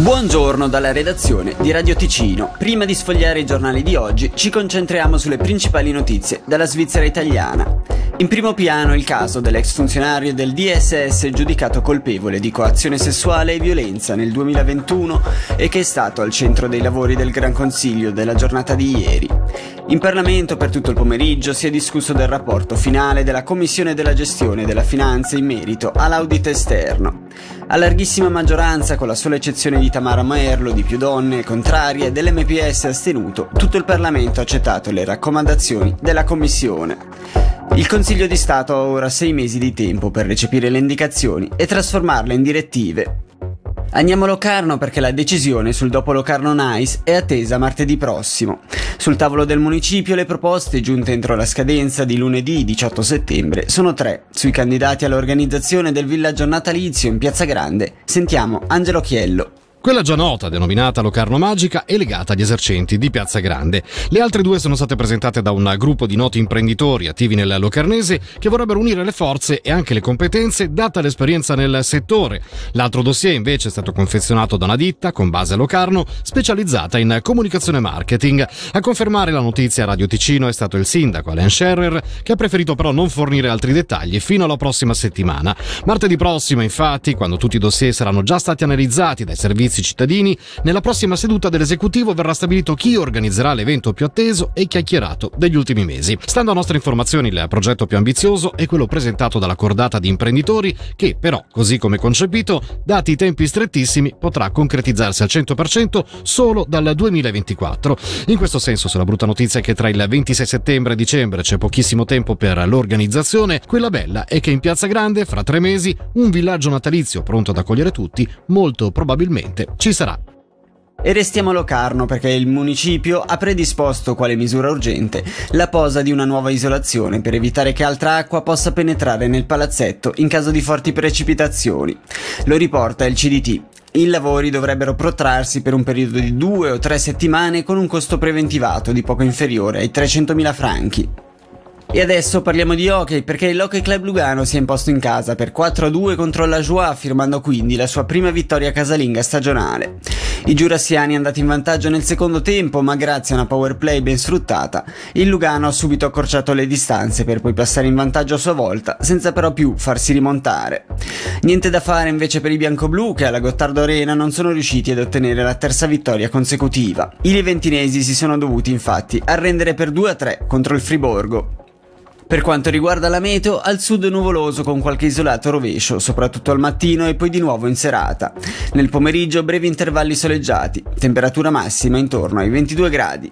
Buongiorno dalla redazione di Radio Ticino. Prima di sfogliare i giornali di oggi ci concentriamo sulle principali notizie dalla Svizzera italiana. In primo piano il caso dell'ex funzionario del DSS giudicato colpevole di coazione sessuale e violenza nel 2021 e che è stato al centro dei lavori del Gran Consiglio della giornata di ieri. In Parlamento per tutto il pomeriggio si è discusso del rapporto finale della Commissione della gestione della finanza in merito all'audit esterno. A larghissima maggioranza, con la sola eccezione di Tamara Maerlo, di più donne contrarie, dell'MPS astenuto, tutto il Parlamento ha accettato le raccomandazioni della Commissione. Il Consiglio di Stato ha ora sei mesi di tempo per recepire le indicazioni e trasformarle in direttive. Andiamo a Locarno perché la decisione sul dopo Locarno Nice è attesa martedì prossimo. Sul tavolo del municipio le proposte giunte entro la scadenza di lunedì 18 settembre sono tre. Sui candidati all'organizzazione del villaggio natalizio in Piazza Grande sentiamo Angelo Chiello. Quella già nota, denominata Locarno Magica, è legata agli esercenti di Piazza Grande. Le altre due sono state presentate da un gruppo di noti imprenditori attivi nel Locarnese che vorrebbero unire le forze e anche le competenze data l'esperienza nel settore. L'altro dossier invece è stato confezionato da una ditta con base a Locarno specializzata in comunicazione e marketing. A confermare la notizia a Radio Ticino è stato il sindaco Alain Scherrer che ha preferito però non fornire altri dettagli fino alla prossima settimana. Martedì prossimo infatti, quando tutti i dossier saranno già stati analizzati dai servizi servizi cittadini, nella prossima seduta dell'esecutivo verrà stabilito chi organizzerà l'evento più atteso e chiacchierato degli ultimi mesi. Stando a nostre informazioni, il progetto più ambizioso è quello presentato dalla cordata di imprenditori che, però, così come concepito, dati i tempi strettissimi, potrà concretizzarsi al 100% solo dal 2024. In questo senso, se la brutta notizia è che tra il 26 settembre e dicembre c'è pochissimo tempo per l'organizzazione, quella bella è che in Piazza Grande, fra tre mesi, un villaggio natalizio pronto ad accogliere tutti, molto probabilmente sicuramente ci sarà. E restiamo a Locarno perché il municipio ha predisposto quale misura urgente la posa di una nuova isolazione per evitare che altra acqua possa penetrare nel palazzetto in caso di forti precipitazioni. Lo riporta il CDT. I lavori dovrebbero protrarsi per un periodo di due o tre settimane con un costo preventivato di poco inferiore ai 300.000 franchi. E adesso parliamo di hockey perché l'Hockey Club Lugano si è imposto in casa per 4-2 contro la Joie firmando quindi la sua prima vittoria casalinga stagionale. I giurassiani andati in vantaggio nel secondo tempo ma grazie a una power play ben sfruttata il Lugano ha subito accorciato le distanze per poi passare in vantaggio a sua volta senza però più farsi rimontare. Niente da fare invece per i bianco-blu che alla Gottardo Arena non sono riusciti ad ottenere la terza vittoria consecutiva. I leventinesi si sono dovuti infatti arrendere per 2-3 contro il Friborgo. Per quanto riguarda la meteo, al sud nuvoloso con qualche isolato rovescio, soprattutto al mattino e poi di nuovo in serata. Nel pomeriggio brevi intervalli soleggiati, temperatura massima intorno ai 22 gradi.